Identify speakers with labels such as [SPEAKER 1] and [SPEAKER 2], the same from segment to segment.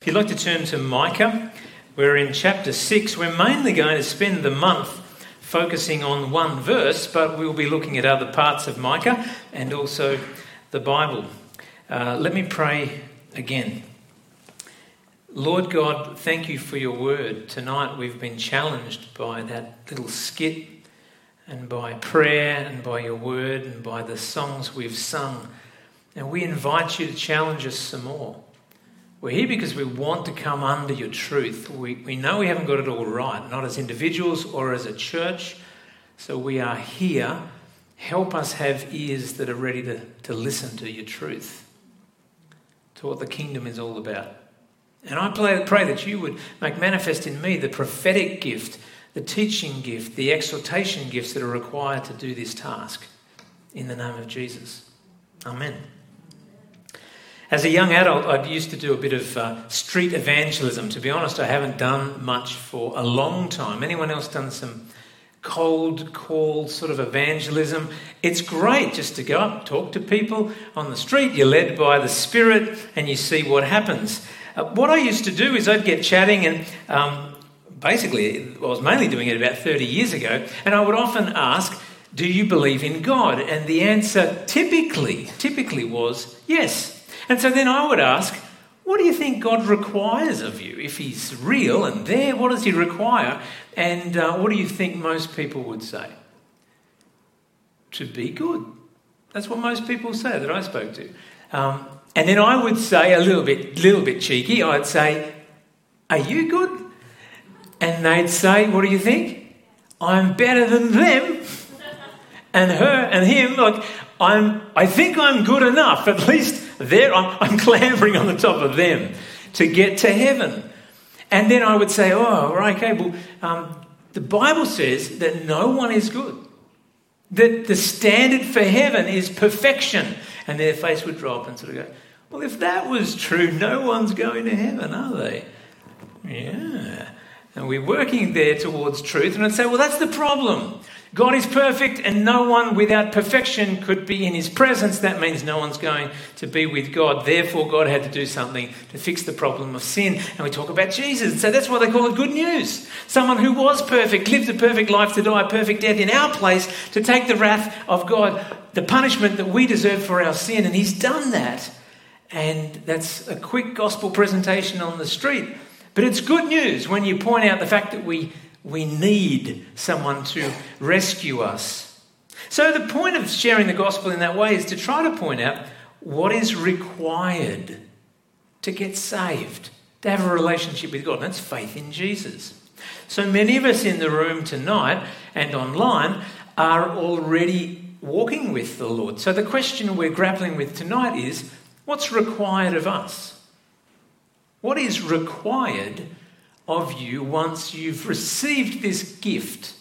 [SPEAKER 1] If you'd like to turn to Micah, we're in chapter 6. We're mainly going to spend the month focusing on one verse, but we'll be looking at other parts of Micah and also the Bible. Uh, let me pray again. Lord God, thank you for your word. Tonight we've been challenged by that little skit and by prayer and by your word and by the songs we've sung. And we invite you to challenge us some more. We're here because we want to come under your truth. We, we know we haven't got it all right, not as individuals or as a church. So we are here. Help us have ears that are ready to, to listen to your truth, to what the kingdom is all about. And I pray, pray that you would make manifest in me the prophetic gift, the teaching gift, the exhortation gifts that are required to do this task. In the name of Jesus. Amen. As a young adult, I used to do a bit of uh, street evangelism. To be honest, I haven't done much for a long time. Anyone else done some cold call sort of evangelism? It's great just to go up, talk to people on the street. You're led by the Spirit and you see what happens. Uh, what I used to do is I'd get chatting and um, basically, I was mainly doing it about 30 years ago, and I would often ask, do you believe in God? And the answer typically, typically was yes. And so then I would ask, what do you think God requires of you? If He's real and there, what does He require? And uh, what do you think most people would say? To be good. That's what most people say that I spoke to. Um, and then I would say a little bit, little bit cheeky. I'd say, "Are you good?" And they'd say, "What do you think?" I'm better than them and her and him. Like I'm, I think I'm good enough. At least there, I'm, I'm clambering on the top of them to get to heaven. And then I would say, oh, right, okay, well, um, the Bible says that no one is good. That the standard for heaven is perfection. And their face would drop and sort of go, well, if that was true, no one's going to heaven, are they? Yeah. And we're working there towards truth. And I'd say, well, that's the problem. God is perfect, and no one without perfection could be in his presence. That means no one's going to be with God. Therefore, God had to do something to fix the problem of sin. And we talk about Jesus. So that's why they call it good news. Someone who was perfect, lived a perfect life to die a perfect death in our place to take the wrath of God, the punishment that we deserve for our sin. And he's done that. And that's a quick gospel presentation on the street. But it's good news when you point out the fact that we we need someone to rescue us. So, the point of sharing the gospel in that way is to try to point out what is required to get saved, to have a relationship with God, and that's faith in Jesus. So, many of us in the room tonight and online are already walking with the Lord. So, the question we're grappling with tonight is what's required of us? What is required of you once you've received this gift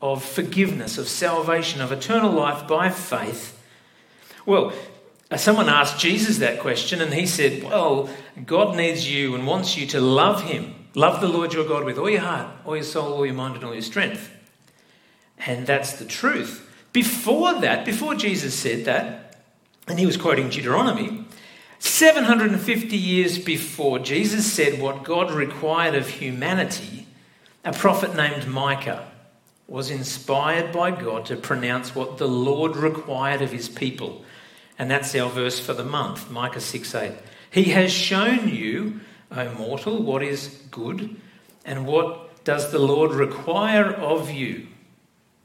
[SPEAKER 1] of forgiveness, of salvation, of eternal life by faith? Well, uh, someone asked Jesus that question, and he said, Well, God needs you and wants you to love him. Love the Lord your God with all your heart, all your soul, all your mind, and all your strength. And that's the truth. Before that, before Jesus said that, and he was quoting Deuteronomy, 750 years before Jesus said what God required of humanity, a prophet named Micah was inspired by God to pronounce what the Lord required of his people. And that's our verse for the month, Micah 6 8. He has shown you, O mortal, what is good, and what does the Lord require of you?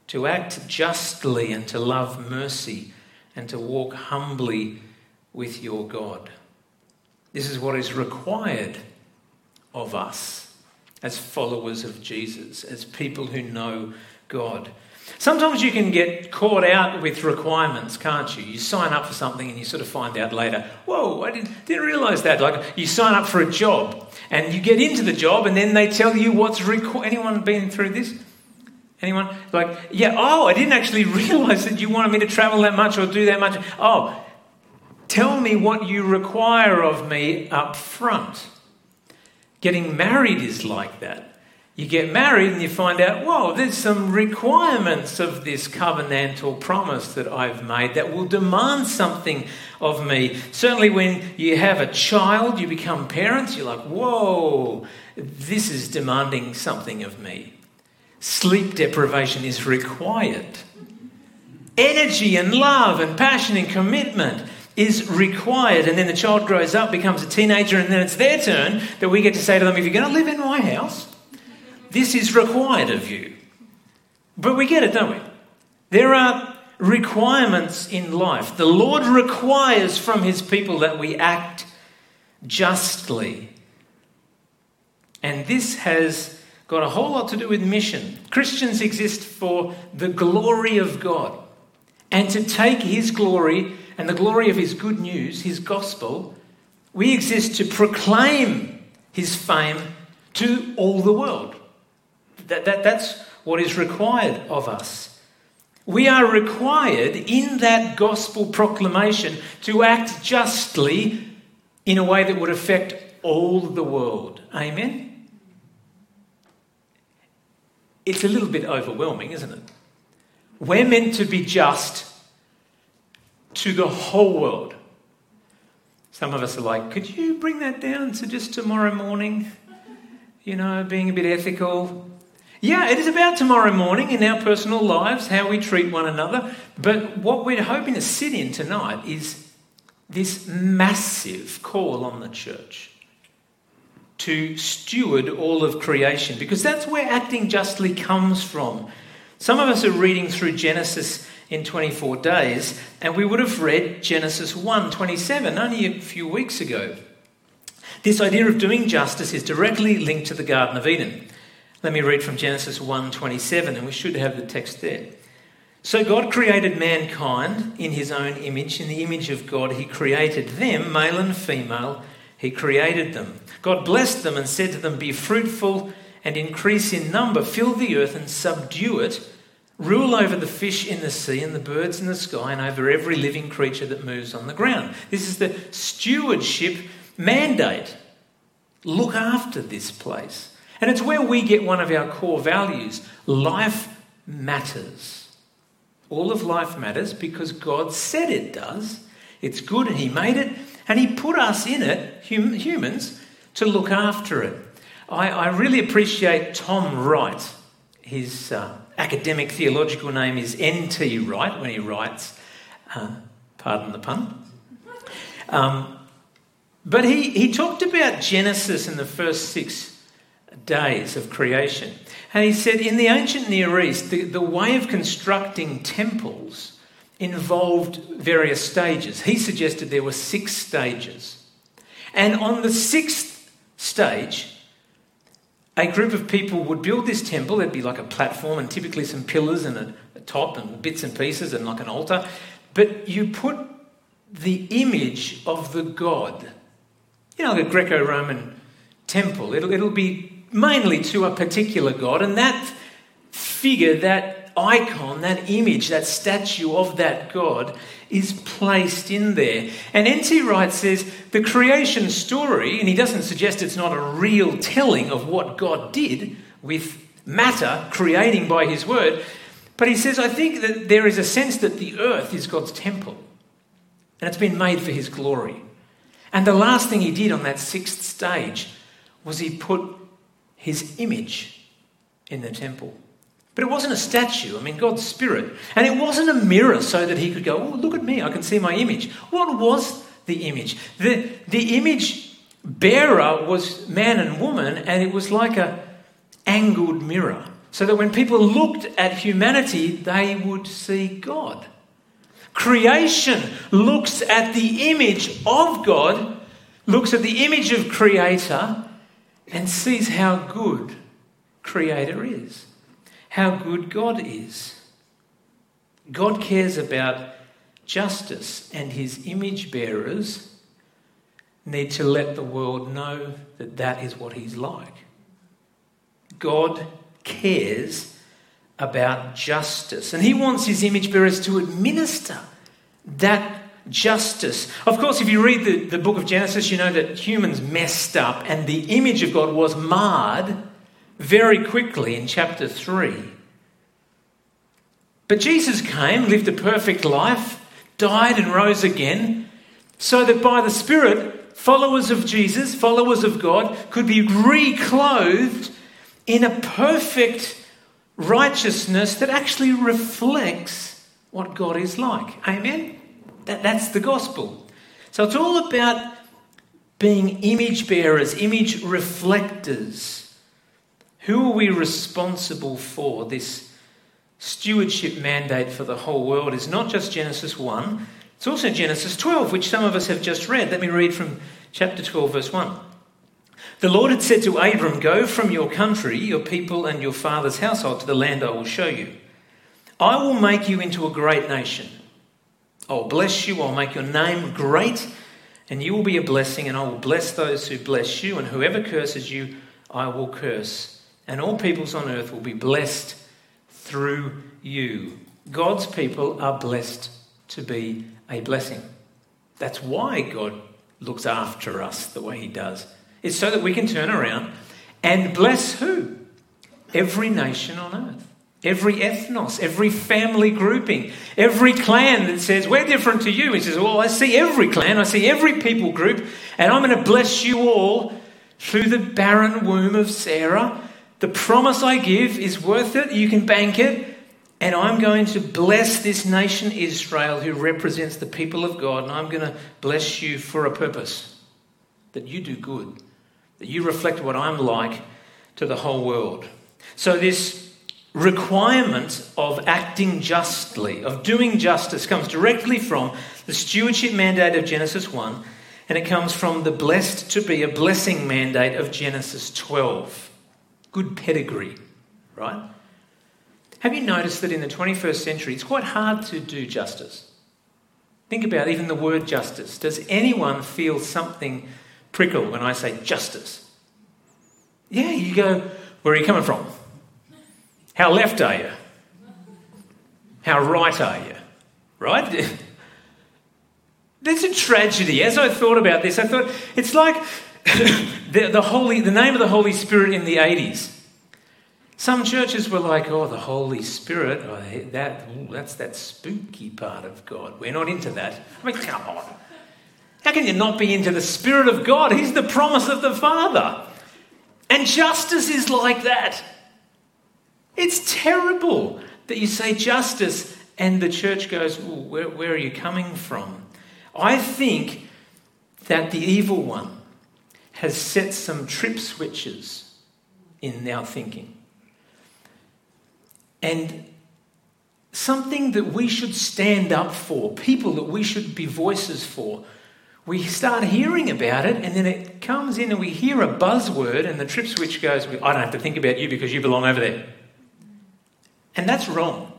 [SPEAKER 1] To act justly and to love mercy and to walk humbly with your God. This is what is required of us as followers of Jesus, as people who know God. Sometimes you can get caught out with requirements, can't you? You sign up for something and you sort of find out later, whoa, I didn't, didn't realize that. Like you sign up for a job and you get into the job and then they tell you what's required. Anyone been through this? Anyone? Like, yeah, oh, I didn't actually realize that you wanted me to travel that much or do that much. Oh, Tell me what you require of me up front. Getting married is like that. You get married and you find out, whoa, there's some requirements of this covenantal promise that I've made that will demand something of me. Certainly, when you have a child, you become parents, you're like, whoa, this is demanding something of me. Sleep deprivation is required. Energy and love and passion and commitment is required. And then the child grows up, becomes a teenager, and then it's their turn that we get to say to them, if you're going to live in my house, this is required of you. But we get it, don't we? There are requirements in life. The Lord requires from his people that we act justly. And this has got a whole lot to do with mission. Christians exist for the glory of God and to take his glory and the glory of his good news, his gospel. We exist to proclaim his fame to all the world. That, that, that's what is required of us. We are required in that gospel proclamation to act justly in a way that would affect all the world. Amen? It's a little bit overwhelming, isn't it? We're meant to be just to the whole world. Some of us are like, could you bring that down to just tomorrow morning? You know, being a bit ethical. Yeah, it is about tomorrow morning in our personal lives, how we treat one another. But what we're hoping to sit in tonight is this massive call on the church to steward all of creation, because that's where acting justly comes from. Some of us are reading through Genesis in 24 days, and we would have read Genesis 1 27 only a few weeks ago. This idea of doing justice is directly linked to the Garden of Eden. Let me read from Genesis 1:27 and we should have the text there. So God created mankind in his own image in the image of God he created them male and female he created them. God blessed them and said to them be fruitful and increase in number fill the earth and subdue it rule over the fish in the sea and the birds in the sky and over every living creature that moves on the ground. This is the stewardship mandate. Look after this place. And it's where we get one of our core values life matters. All of life matters because God said it does. It's good and He made it, and He put us in it, hum- humans, to look after it. I, I really appreciate Tom Wright. His uh, academic theological name is N.T. Wright when he writes, uh, pardon the pun. Um, but he, he talked about Genesis in the first six days of creation. And he said in the ancient Near East, the, the way of constructing temples involved various stages. He suggested there were six stages. And on the sixth stage, a group of people would build this temple. There'd be like a platform and typically some pillars and a, a top and bits and pieces and like an altar. But you put the image of the god, you know, like a Greco Roman temple. It'll, it'll be mainly to a particular God, and that figure, that icon, that image, that statue of that God is placed in there. And N.T. Wright says the creation story, and he doesn't suggest it's not a real telling of what God did with matter creating by his word, but he says, I think that there is a sense that the earth is God's temple, and it's been made for his glory. And the last thing he did on that sixth stage was he put his image in the temple. But it wasn't a statue, I mean, God's Spirit. And it wasn't a mirror so that he could go, oh, look at me, I can see my image. What was the image? The, the image bearer was man and woman, and it was like a angled mirror. So that when people looked at humanity, they would see God. Creation looks at the image of God, looks at the image of Creator, and sees how good Creator is, how good God is. God cares about justice, and his image bearers need to let the world know that that is what he's like. God cares about justice, and he wants his image bearers to administer that justice. Of course, if you read the, the book of Genesis, you know that humans messed up and the image of God was marred very quickly in chapter 3. But Jesus came, lived a perfect life, died and rose again, so that by the Spirit, followers of Jesus, followers of God, could be reclothed in a perfect righteousness that actually reflects what God is like. Amen? That, that's the gospel. So it's all about being image bearers, image reflectors. Who are we responsible for? This stewardship mandate for the whole world is not just Genesis 1, it's also Genesis 12, which some of us have just read. Let me read from chapter 12, verse 1. The Lord had said to Abram, Go from your country, your people, and your father's household to the land I will show you. I will make you into a great nation. I will bless you, I'll make your name great, and you will be a blessing, and I will bless those who bless you, and whoever curses you, I will curse. And all peoples on earth will be blessed through you. God's people are blessed to be a blessing. That's why God looks after us the way He does. It's so that we can turn around and bless who? Every nation on earth. Every ethnos, every family grouping, every clan that says, We're different to you. He says, Well, I see every clan, I see every people group, and I'm going to bless you all through the barren womb of Sarah. The promise I give is worth it. You can bank it. And I'm going to bless this nation, Israel, who represents the people of God, and I'm going to bless you for a purpose that you do good, that you reflect what I'm like to the whole world. So, this requirement of acting justly, of doing justice, comes directly from the stewardship mandate of Genesis 1, and it comes from the blessed to be a blessing mandate of Genesis 12. Good pedigree, right? Have you noticed that in the 21st century it's quite hard to do justice? Think about even the word justice. Does anyone feel something prickle when I say justice? Yeah, you go, where are you coming from? How left are you? How right are you? Right? There's a tragedy. As I thought about this, I thought it's like the, the, Holy, the name of the Holy Spirit in the 80s. Some churches were like, oh, the Holy Spirit, oh, that, ooh, that's that spooky part of God. We're not into that. I mean, come on. How can you not be into the Spirit of God? He's the promise of the Father. And justice is like that. It's terrible that you say justice and the church goes, where, where are you coming from? I think that the evil one has set some trip switches in our thinking. And something that we should stand up for, people that we should be voices for. We start hearing about it, and then it comes in, and we hear a buzzword, and the trip switch goes, I don't have to think about you because you belong over there. And that's wrong.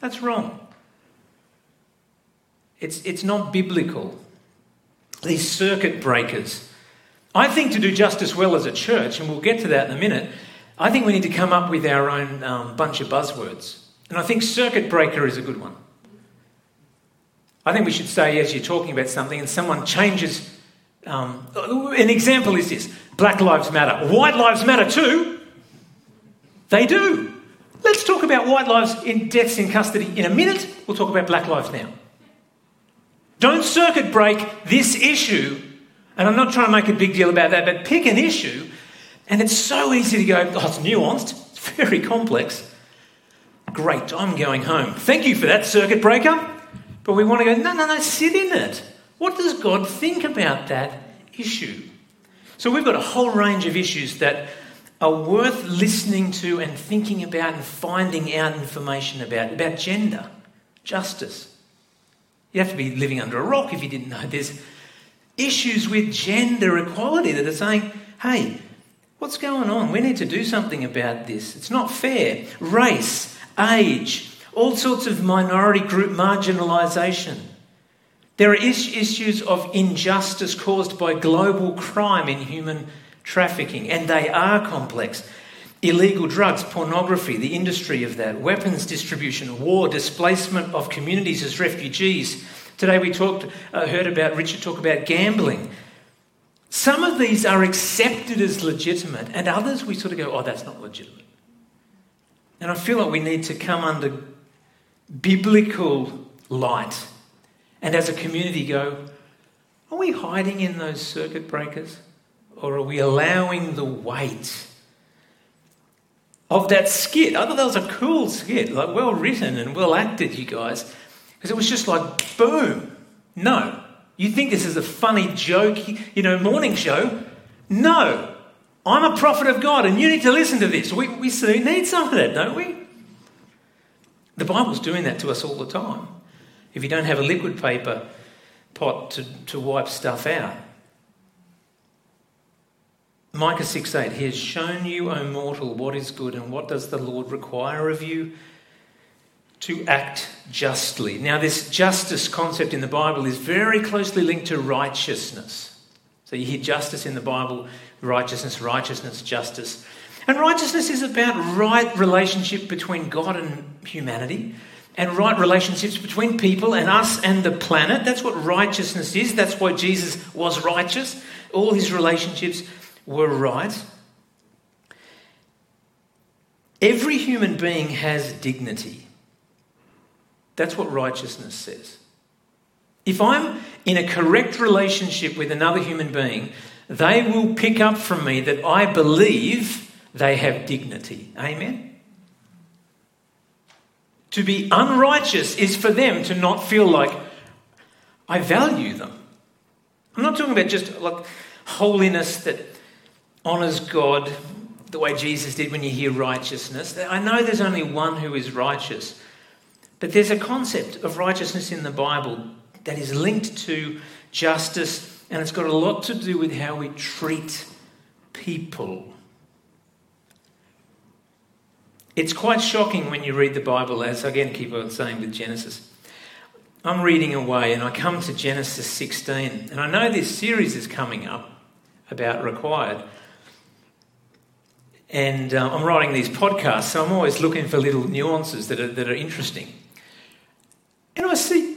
[SPEAKER 1] That's wrong. It's, it's not biblical. These circuit breakers. I think to do justice well as a church, and we'll get to that in a minute, I think we need to come up with our own um, bunch of buzzwords. And I think circuit breaker is a good one. I think we should say, as you're talking about something and someone changes, um, an example is this Black Lives Matter. White Lives Matter too. They do. Let's talk about white lives in deaths in custody in a minute. We'll talk about black lives now. Don't circuit break this issue. And I'm not trying to make a big deal about that, but pick an issue and it's so easy to go, oh, it's nuanced, it's very complex. Great, I'm going home. Thank you for that circuit breaker. But we want to go, no, no, no, sit in it. What does God think about that issue? So we've got a whole range of issues that are worth listening to and thinking about and finding out information about, about gender, justice. You have to be living under a rock if you didn't know there's issues with gender equality that are saying, hey, What's going on? We need to do something about this. It's not fair. Race, age, all sorts of minority group marginalisation. There are issues of injustice caused by global crime in human trafficking, and they are complex. Illegal drugs, pornography, the industry of that, weapons distribution, war, displacement of communities as refugees. Today we talked, uh, heard about Richard talk about gambling Some of these are accepted as legitimate, and others we sort of go, oh, that's not legitimate. And I feel like we need to come under biblical light and as a community go, are we hiding in those circuit breakers? Or are we allowing the weight of that skit? I thought that was a cool skit, like well written and well acted, you guys. Because it was just like, boom. No. You think this is a funny joke, you know, morning show? No. I'm a prophet of God and you need to listen to this. We, we need some of that, don't we? The Bible's doing that to us all the time. If you don't have a liquid paper pot to, to wipe stuff out. Micah 6 8, He has shown you, O mortal, what is good, and what does the Lord require of you? To act justly. Now, this justice concept in the Bible is very closely linked to righteousness. So you hear justice in the Bible, righteousness, righteousness, justice. And righteousness is about right relationship between God and humanity and right relationships between people and us and the planet. That's what righteousness is. That's why Jesus was righteous. All his relationships were right. Every human being has dignity. That's what righteousness says. If I'm in a correct relationship with another human being, they will pick up from me that I believe they have dignity. Amen? To be unrighteous is for them to not feel like I value them. I'm not talking about just like holiness that honours God the way Jesus did when you hear righteousness. I know there's only one who is righteous. But there's a concept of righteousness in the Bible that is linked to justice, and it's got a lot to do with how we treat people. It's quite shocking when you read the Bible, as I again keep on saying with Genesis. I'm reading away and I come to Genesis 16, and I know this series is coming up about required. And uh, I'm writing these podcasts, so I'm always looking for little nuances that are, that are interesting. And I see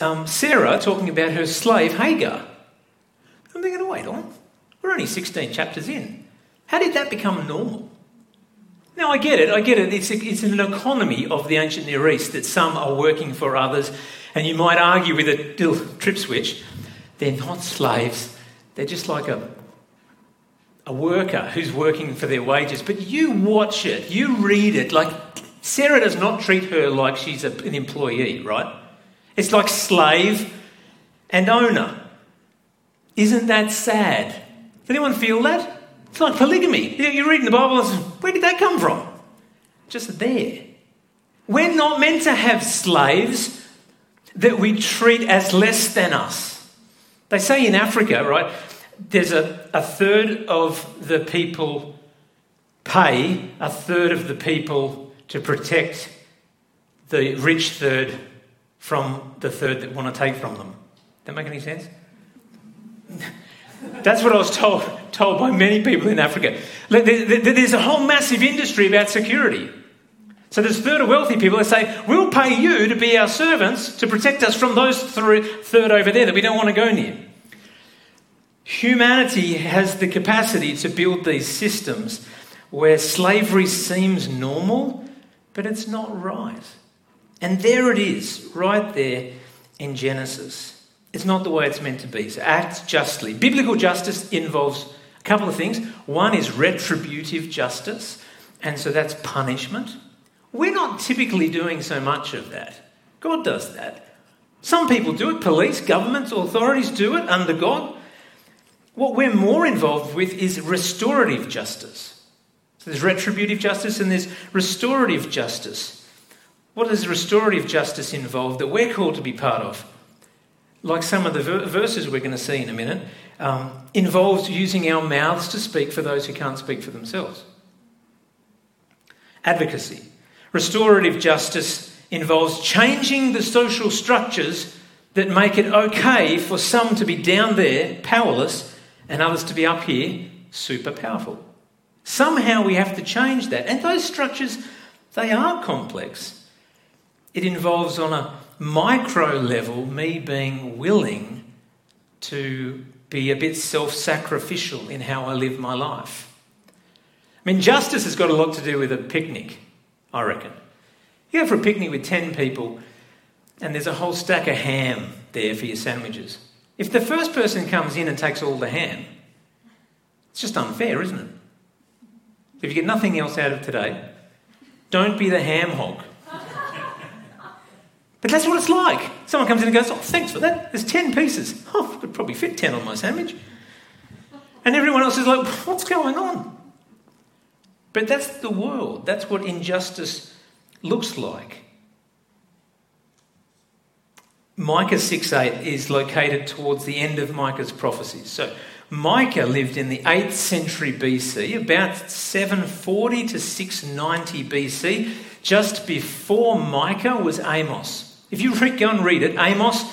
[SPEAKER 1] um, Sarah talking about her slave Hagar. I'm thinking, wait on, we're only 16 chapters in. How did that become normal? Now, I get it, I get it. It's, a, it's an economy of the ancient Near East that some are working for others, and you might argue with a little trip switch, they're not slaves, they're just like a, a worker who's working for their wages. But you watch it, you read it, like Sarah does not treat her like she's an employee, right? It's like slave and owner. Isn't that sad? Does anyone feel that? It's like polygamy. You're reading the Bible and where did that come from? Just there. We're not meant to have slaves that we treat as less than us. They say in Africa, right, there's a, a third of the people pay a third of the people to protect the rich third from the third that want to take from them. does That make any sense? That's what I was told, told by many people in Africa. There's a whole massive industry about security. So there's third of wealthy people that say, we'll pay you to be our servants to protect us from those third over there that we don't want to go near. Humanity has the capacity to build these systems where slavery seems normal but it's not right. And there it is, right there in Genesis. It's not the way it's meant to be. So act justly. Biblical justice involves a couple of things. One is retributive justice, and so that's punishment. We're not typically doing so much of that. God does that. Some people do it, police, governments, authorities do it under God. What we're more involved with is restorative justice. There's retributive justice and there's restorative justice. What does restorative justice involve that we're called to be part of? Like some of the verses we're going to see in a minute, um, involves using our mouths to speak for those who can't speak for themselves. Advocacy. Restorative justice involves changing the social structures that make it okay for some to be down there, powerless, and others to be up here, super powerful. Somehow we have to change that. And those structures, they are complex. It involves on a micro level me being willing to be a bit self sacrificial in how I live my life. I mean, justice has got a lot to do with a picnic, I reckon. You go for a picnic with 10 people, and there's a whole stack of ham there for your sandwiches. If the first person comes in and takes all the ham, it's just unfair, isn't it? If you get nothing else out of today, don't be the ham hog. But that's what it's like. Someone comes in and goes, Oh, thanks for that. There's 10 pieces. Oh, I could probably fit 10 on my sandwich. And everyone else is like, What's going on? But that's the world. That's what injustice looks like. Micah 6:8 is located towards the end of Micah's prophecies. So Micah lived in the 8th century BC, about 740 to 690 BC. Just before Micah was Amos. If you go and read it, Amos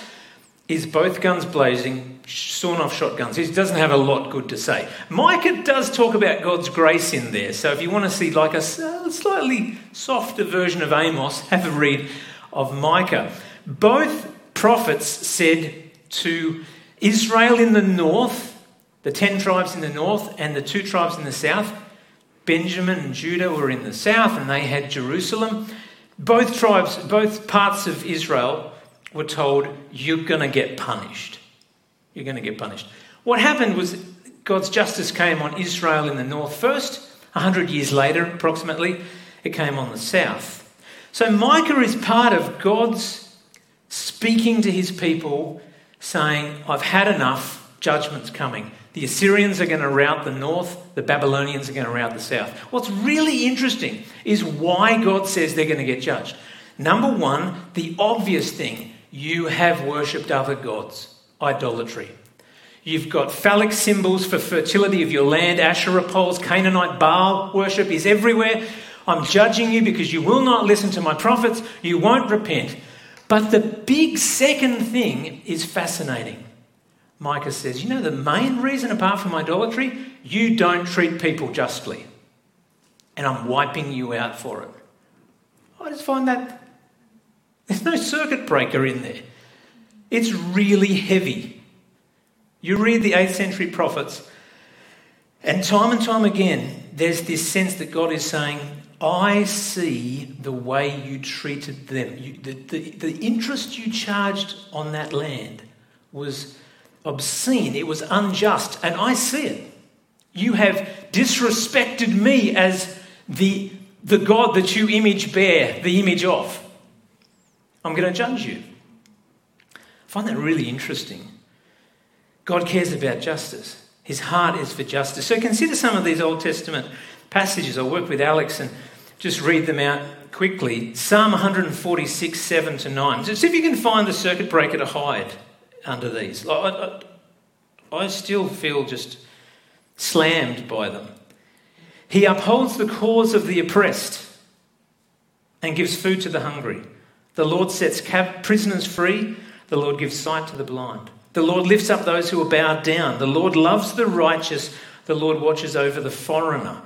[SPEAKER 1] is both guns blazing, sawn off shotguns. He doesn't have a lot good to say. Micah does talk about God's grace in there. So if you want to see like a slightly softer version of Amos, have a read of Micah. Both prophets said to Israel in the north, the ten tribes in the north and the two tribes in the south, Benjamin and Judah were in the south and they had Jerusalem. Both tribes, both parts of Israel were told, You're going to get punished. You're going to get punished. What happened was God's justice came on Israel in the north first. A hundred years later, approximately, it came on the south. So Micah is part of God's speaking to his people, saying, I've had enough, judgment's coming. The Assyrians are going to rout the north, the Babylonians are going to rout the south. What's really interesting is why God says they're going to get judged. Number one, the obvious thing you have worshipped other gods, idolatry. You've got phallic symbols for fertility of your land, Asherah poles, Canaanite Baal worship is everywhere. I'm judging you because you will not listen to my prophets, you won't repent. But the big second thing is fascinating. Micah says, You know, the main reason, apart from idolatry, you don't treat people justly. And I'm wiping you out for it. I just find that there's no circuit breaker in there. It's really heavy. You read the 8th century prophets, and time and time again, there's this sense that God is saying, I see the way you treated them. You, the, the, the interest you charged on that land was obscene, it was unjust, and I see it. You have disrespected me as the, the God that you image bear, the image of. I'm going to judge you. I find that really interesting. God cares about justice. His heart is for justice. So consider some of these Old Testament passages. I'll work with Alex and just read them out quickly. Psalm 146, 7 to 9. So see if you can find the circuit breaker to hide under these. I, I, I still feel just slammed by them. He upholds the cause of the oppressed and gives food to the hungry. The Lord sets prisoners free. The Lord gives sight to the blind. The Lord lifts up those who are bowed down. The Lord loves the righteous. The Lord watches over the foreigner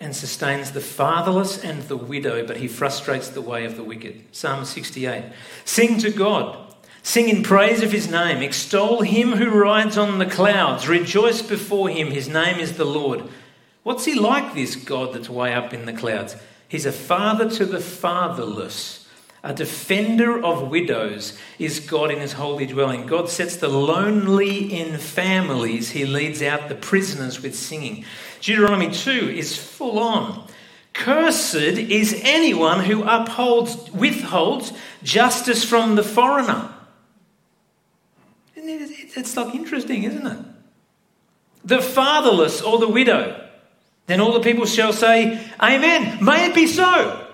[SPEAKER 1] and sustains the fatherless and the widow, but he frustrates the way of the wicked. Psalm 68. Sing to God Sing in praise of his name. Extol him who rides on the clouds. Rejoice before him. His name is the Lord. What's he like, this God that's way up in the clouds? He's a father to the fatherless. A defender of widows is God in his holy dwelling. God sets the lonely in families. He leads out the prisoners with singing. Deuteronomy 2 is full on. Cursed is anyone who upholds, withholds justice from the foreigner. It's like interesting, isn't it? The fatherless or the widow. Then all the people shall say, Amen. May it be so.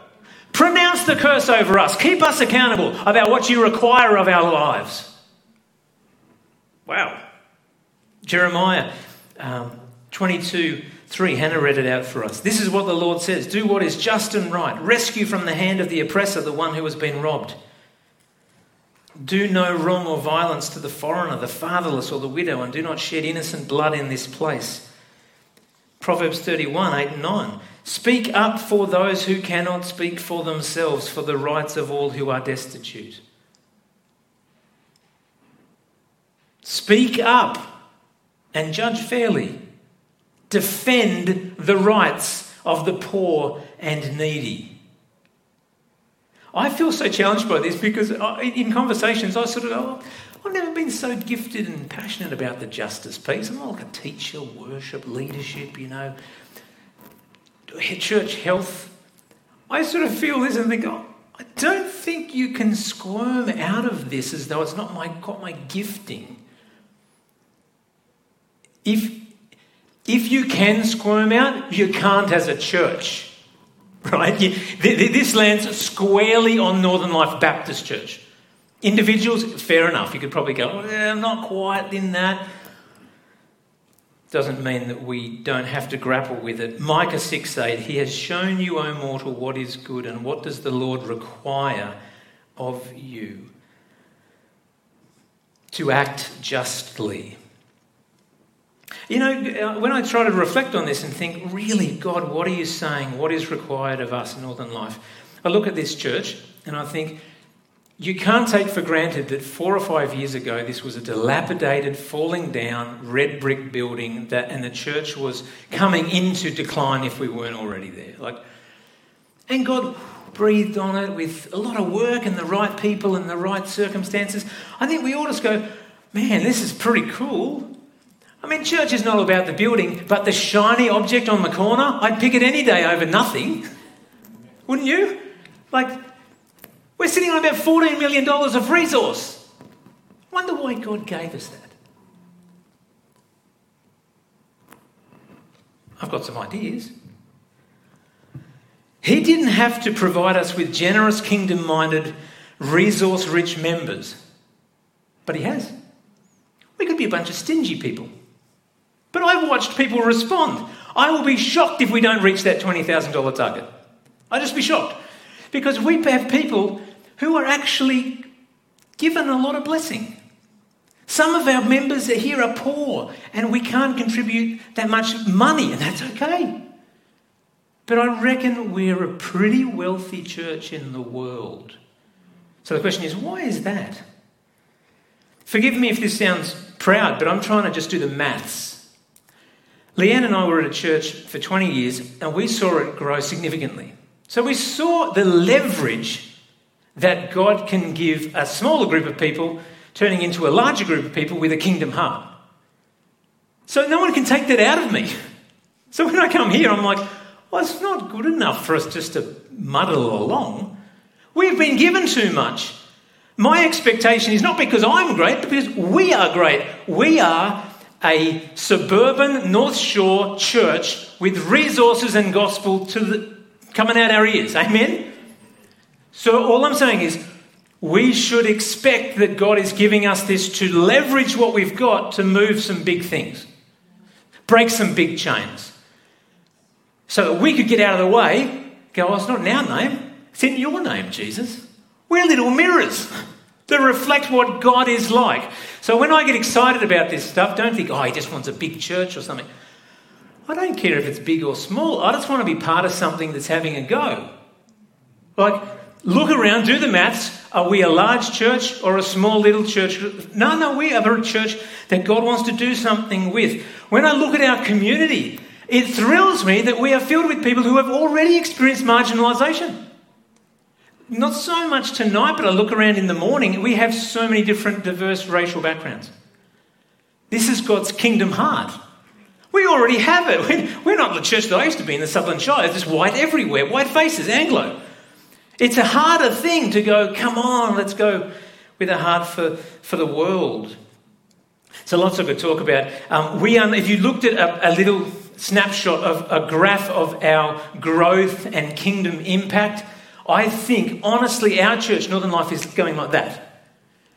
[SPEAKER 1] Pronounce the curse over us. Keep us accountable about what you require of our lives. Wow. Jeremiah um, 22 3. Hannah read it out for us. This is what the Lord says Do what is just and right. Rescue from the hand of the oppressor the one who has been robbed. Do no wrong or violence to the foreigner, the fatherless, or the widow, and do not shed innocent blood in this place. Proverbs 31 8 and 9. Speak up for those who cannot speak for themselves, for the rights of all who are destitute. Speak up. and judge fairly. Defend the rights of the poor and needy. I feel so challenged by this because in conversations I sort of go, oh, I've never been so gifted and passionate about the justice piece. I'm like a teacher, worship, leadership, you know, church health. I sort of feel this and think, oh, I don't think you can squirm out of this as though it's not my, got my gifting. If, if you can squirm out, you can't as a church. Right? This lands squarely on Northern Life Baptist Church. Individuals, fair enough. You could probably go, well, I'm not quite in that. Doesn't mean that we don't have to grapple with it. Micah 6 8, He has shown you, O mortal, what is good, and what does the Lord require of you? To act justly you know, uh, when I try to reflect on this and think, really, God, what are you saying? What is required of us in Northern Life? I look at this church and I think, you can't take for granted that four or five years ago this was a dilapidated, falling down, red brick building that, and the church was coming into decline if we weren't already there. Like, and God breathed on it with a lot of work and the right people and the right circumstances. I think we ought to go, man, this is pretty cool. I mean, church is not about the building, but the shiny object on the corner, I'd pick it any day over nothing. Wouldn't you? Like, we're sitting on about $14 million of resource. Wonder why God gave us that. I've got some ideas. He didn't have to provide us with generous, kingdom minded, resource rich members, but He has. We could be a bunch of stingy people. But I've watched people respond. I will be shocked if we don't reach that $20,000 target. I'll just be shocked. Because we have people who are actually given a lot of blessing. Some of our members here are poor and we can't contribute that much money, and that's okay. But I reckon we're a pretty wealthy church in the world. So the question is, why is that? Forgive me if this sounds proud, but I'm trying to just do the maths. Leanne and I were at a church for 20 years and we saw it grow significantly. So we saw the leverage that God can give a smaller group of people turning into a larger group of people with a kingdom heart. So no one can take that out of me. So when I come here, I'm like, well, it's not good enough for us just to muddle along. We've been given too much. My expectation is not because I'm great, but because we are great. We are a suburban North Shore church with resources and gospel to the, coming out our ears. Amen? So, all I'm saying is, we should expect that God is giving us this to leverage what we've got to move some big things, break some big chains. So that we could get out of the way, go, oh, it's not in our name, it's in your name, Jesus. We're little mirrors that reflect what God is like. So when I get excited about this stuff, don't think, oh, he just wants a big church or something. I don't care if it's big or small. I just want to be part of something that's having a go. Like, look around, do the maths. Are we a large church or a small little church? No, no, we are a church that God wants to do something with. When I look at our community, it thrills me that we are filled with people who have already experienced marginalisation not so much tonight, but I look around in the morning, we have so many different diverse racial backgrounds. This is God's kingdom heart. We already have it. We're not the church that I used to be in the Sutherland Shire. There's white everywhere, white faces, Anglo. It's a harder thing to go, come on, let's go with a heart for, for the world. So lots of good talk about. Um, we, um, if you looked at a, a little snapshot of a graph of our growth and kingdom impact, I think, honestly, our church, Northern Life, is going like that.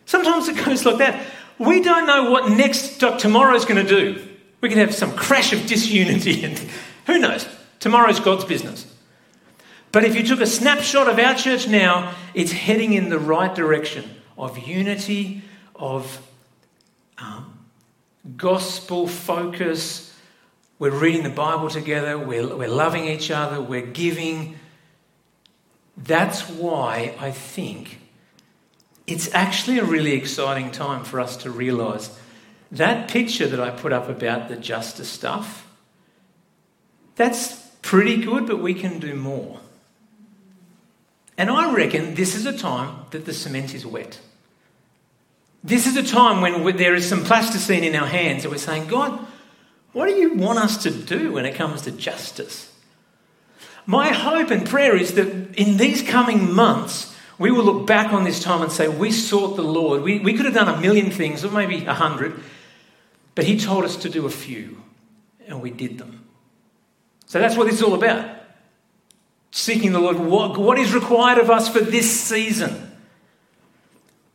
[SPEAKER 1] Sometimes it goes like that. We don't know what next tomorrow's going to do. We can have some crash of disunity, and who knows? Tomorrow's God's business. But if you took a snapshot of our church now, it's heading in the right direction of unity, of um, gospel focus. We're reading the Bible together, we're, we're loving each other, we're giving, that's why I think it's actually a really exciting time for us to realise that picture that I put up about the justice stuff, that's pretty good, but we can do more. And I reckon this is a time that the cement is wet. This is a time when there is some plasticine in our hands and we're saying, God, what do you want us to do when it comes to justice? My hope and prayer is that in these coming months, we will look back on this time and say, We sought the Lord. We, we could have done a million things, or maybe a hundred, but He told us to do a few, and we did them. So that's what this is all about. Seeking the Lord. What, what is required of us for this season?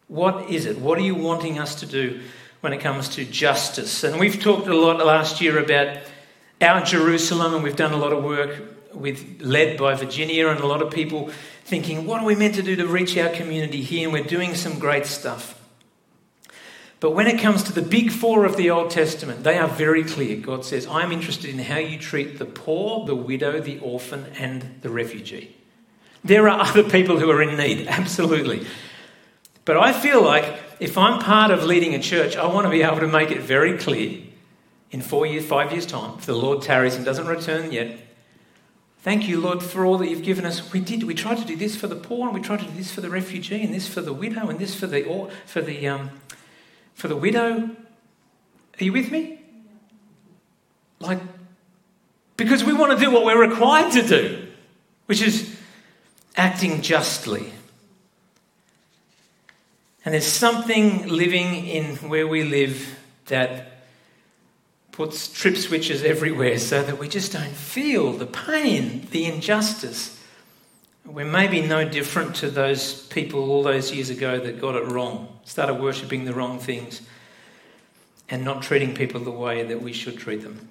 [SPEAKER 1] What is it? What are you wanting us to do when it comes to justice? And we've talked a lot last year about our Jerusalem, and we've done a lot of work with led by Virginia and a lot of people thinking, what are we meant to do to reach our community here? And we're doing some great stuff. But when it comes to the big four of the Old Testament, they are very clear. God says, I'm interested in how you treat the poor, the widow, the orphan, and the refugee. There are other people who are in need, absolutely. But I feel like if I'm part of leading a church, I want to be able to make it very clear in four years, five years' time, if the Lord tarries and doesn't return yet, Thank you, Lord, for all that you've given us. We did. We tried to do this for the poor, and we tried to do this for the refugee, and this for the widow, and this for the for the um, for the widow. Are you with me? Like, because we want to do what we're required to do, which is acting justly. And there's something living in where we live that puts trip switches everywhere so that we just don't feel the pain, the injustice. We're maybe no different to those people all those years ago that got it wrong, started worshipping the wrong things, and not treating people the way that we should treat them.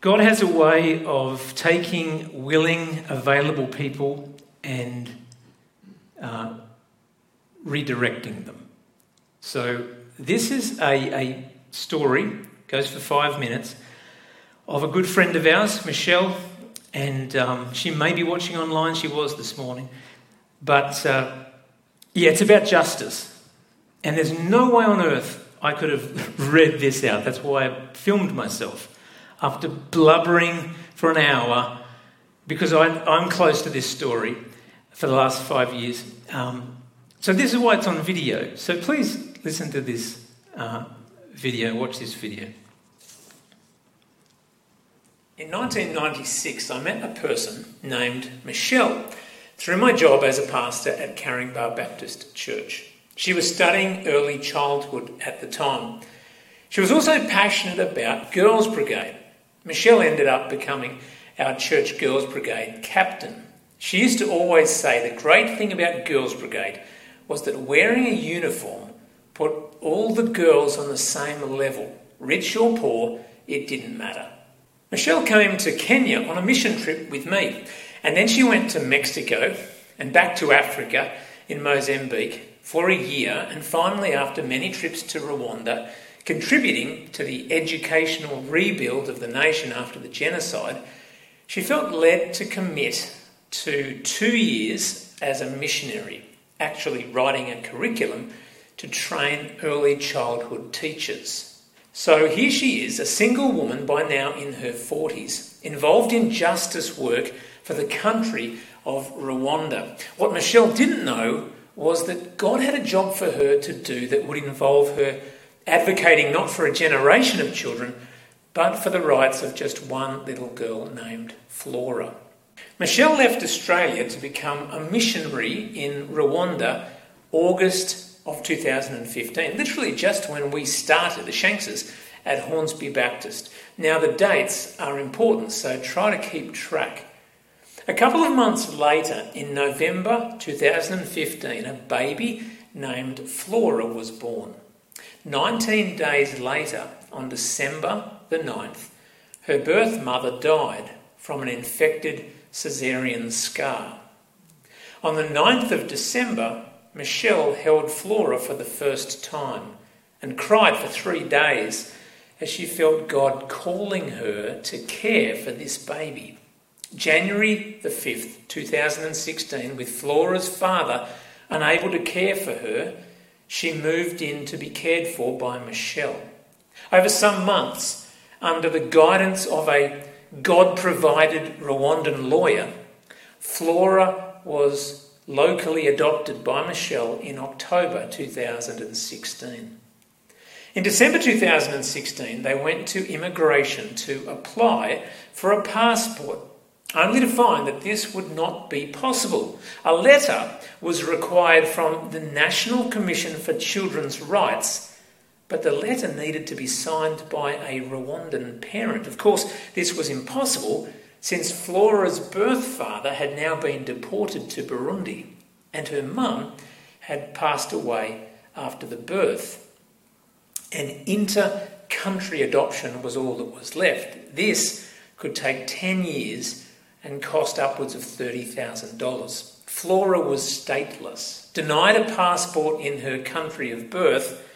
[SPEAKER 1] God has a way of taking willing, available people and uh, redirecting them. So, this is a, a story goes for five minutes, of a good friend of ours, Michelle, and um, she may be watching online. She was this morning. But uh, yeah, it's about justice. And there's no way on earth I could have read this out. That's why I filmed myself after blubbering for an hour because I, am close to this story for the last five years. Um, so, this is why it's on video. So, please listen to this uh, video, watch this video. In 1996, I met a person named Michelle through my job as a pastor at Caringbah Baptist Church. She was studying early childhood at the time. She was also passionate about Girls Brigade. Michelle ended up becoming our church Girls Brigade captain. She used to always say the great thing about Girls Brigade was that wearing a uniform put all the girls on the same level. Rich or poor, it didn't matter. Michelle came to Kenya on a mission trip with me, and then she went to Mexico and back to Africa in Mozambique for a year, and finally, after many trips to Rwanda, contributing to the educational rebuild of the nation after the genocide, she felt led to commit to two years as a missionary, actually writing a curriculum to train early childhood teachers. So here she is, a single woman by now in her 40s, involved in justice work for the country of Rwanda. What Michelle didn't know was that God had a job for her to do that would involve her advocating not for a generation of children, but for the rights of just one little girl named Flora. Michelle left Australia to become a missionary in Rwanda August of 2015, literally just when we started the Shankses at Hornsby Baptist. Now, the dates are important, so try to keep track. A couple of months later, in November 2015, a baby named Flora was born. 19 days later, on December the 9th, her birth mother died from an infected caesarean scar. On the 9th of December, Michelle held Flora for the first time and cried for three days as she felt God calling her to care for this baby. January the 5th, 2016, with Flora's father unable to care for her, she moved in to be cared for by Michelle. Over some months, under the guidance of a God provided Rwandan lawyer, Flora was locally adopted by Michelle in October 2016. In December 2016, they went to immigration to apply for a passport, only to find that this would not be possible. A letter was required from the National Commission for Children's Rights, but the letter needed to be signed by a Rwandan parent. Of course, this was impossible since Flora's birth father had now been deported to Burundi and her mum had passed away after the birth. An inter country adoption was all that was left. This could take 10 years and cost upwards of $30,000. Flora was stateless, denied a passport in her country of birth,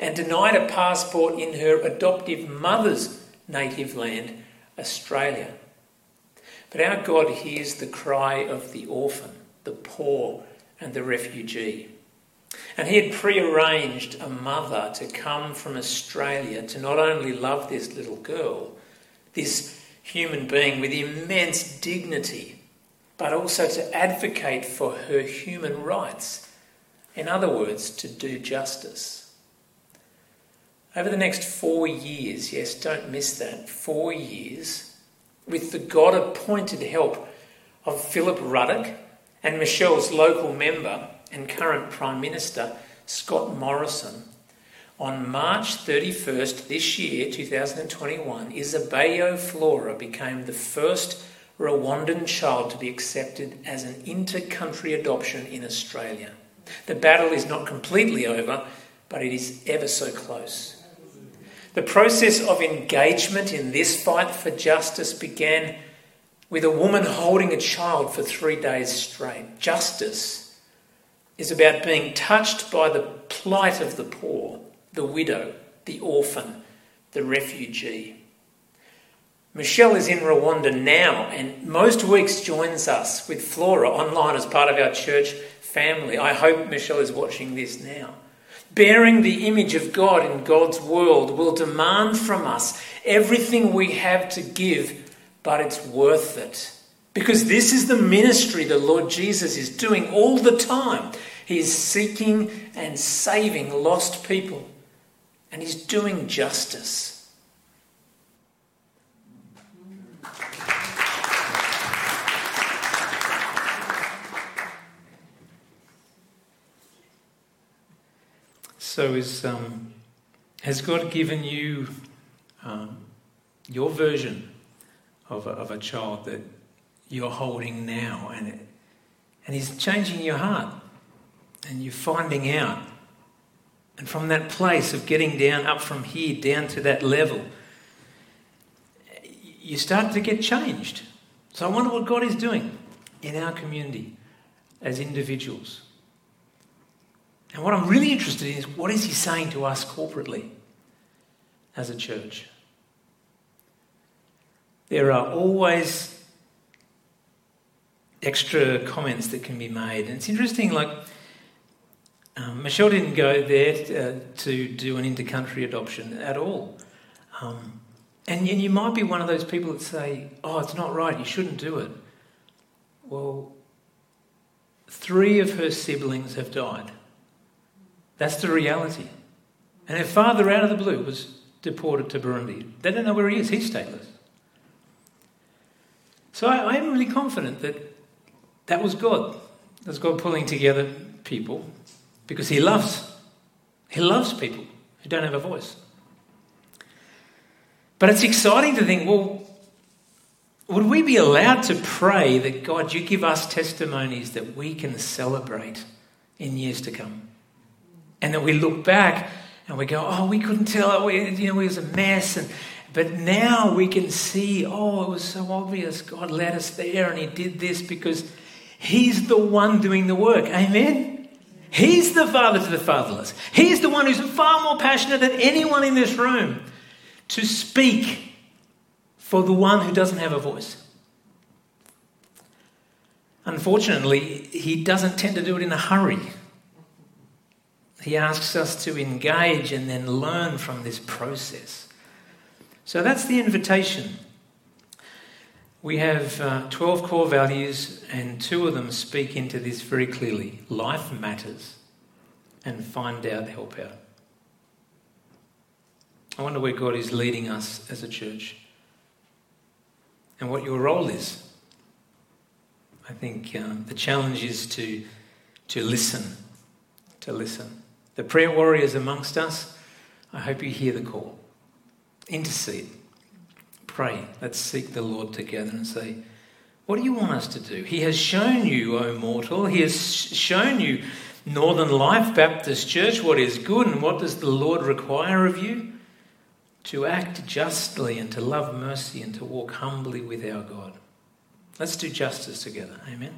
[SPEAKER 1] and denied a passport in her adoptive mother's native land, Australia. But our God hears the cry of the orphan, the poor, and the refugee. And he had prearranged a mother to come from Australia to not only love this little girl, this human being with immense dignity, but also to advocate for her human rights. In other words, to do justice. Over the next four years, yes, don't miss that, four years, with the God appointed help of Philip Ruddock and Michelle's local member, and current Prime Minister Scott Morrison. On March 31st this year, 2021, Isabeyo Flora became the first Rwandan child to be accepted as an inter-country adoption in Australia. The battle is not completely over, but it is ever so close. The process of engagement in this fight for justice began with a woman holding a child for three days straight. Justice is about being touched by the plight of the poor, the widow, the orphan, the refugee. Michelle is in Rwanda now and most weeks joins us with Flora online as part of our church family. I hope Michelle is watching this now. Bearing the image of God in God's world will demand from us everything we have to give, but it's worth it. Because this is the ministry the Lord Jesus is doing all the time. He is seeking and saving lost people, and He's doing justice. So, is, um, has God given you um, your version of a, of a child that you're holding now, and, it, and He's changing your heart, and you're finding out. And from that place of getting down, up from here, down to that level, you start to get changed. So I wonder what God is doing in our community as individuals. And what I'm really interested in is what is He saying to us corporately as a church? There are always extra comments that can be made. And it's interesting, like, um, Michelle didn't go there to, uh, to do an intercountry adoption at all. Um, and, and you might be one of those people that say, oh, it's not right, you shouldn't do it. Well, three of her siblings have died. That's the reality. And her father, out of the blue, was deported to Burundi. They don't know where he is, he's stateless. So I, am really confident that that was God. That's God pulling together people because He loves. He loves people who don't have a voice. But it's exciting to think, well, would we be allowed to pray that God, you give us testimonies that we can celebrate in years to come? And then we look back and we go, oh, we couldn't tell, we, you know, it was a mess. And, but now we can see, oh, it was so obvious. God led us there and He did this because He's the one doing the work. Amen? He's the father to the fatherless. He's the one who's far more passionate than anyone in this room to speak for the one who doesn't have a voice. Unfortunately, he doesn't tend to do it in a hurry. He asks us to engage and then learn from this process. So that's the invitation. We have uh, 12 core values, and two of them speak into this very clearly life matters, and find out, help out. I wonder where God is leading us as a church and what your role is. I think um, the challenge is to, to listen, to listen. The prayer warriors amongst us, I hope you hear the call. Intercede. Pray. Let's seek the Lord together and say, What do you want us to do? He has shown you, O mortal, He has shown you, Northern Life Baptist Church, what is good and what does the Lord require of you? To act justly and to love mercy and to walk humbly with our God. Let's do justice together. Amen.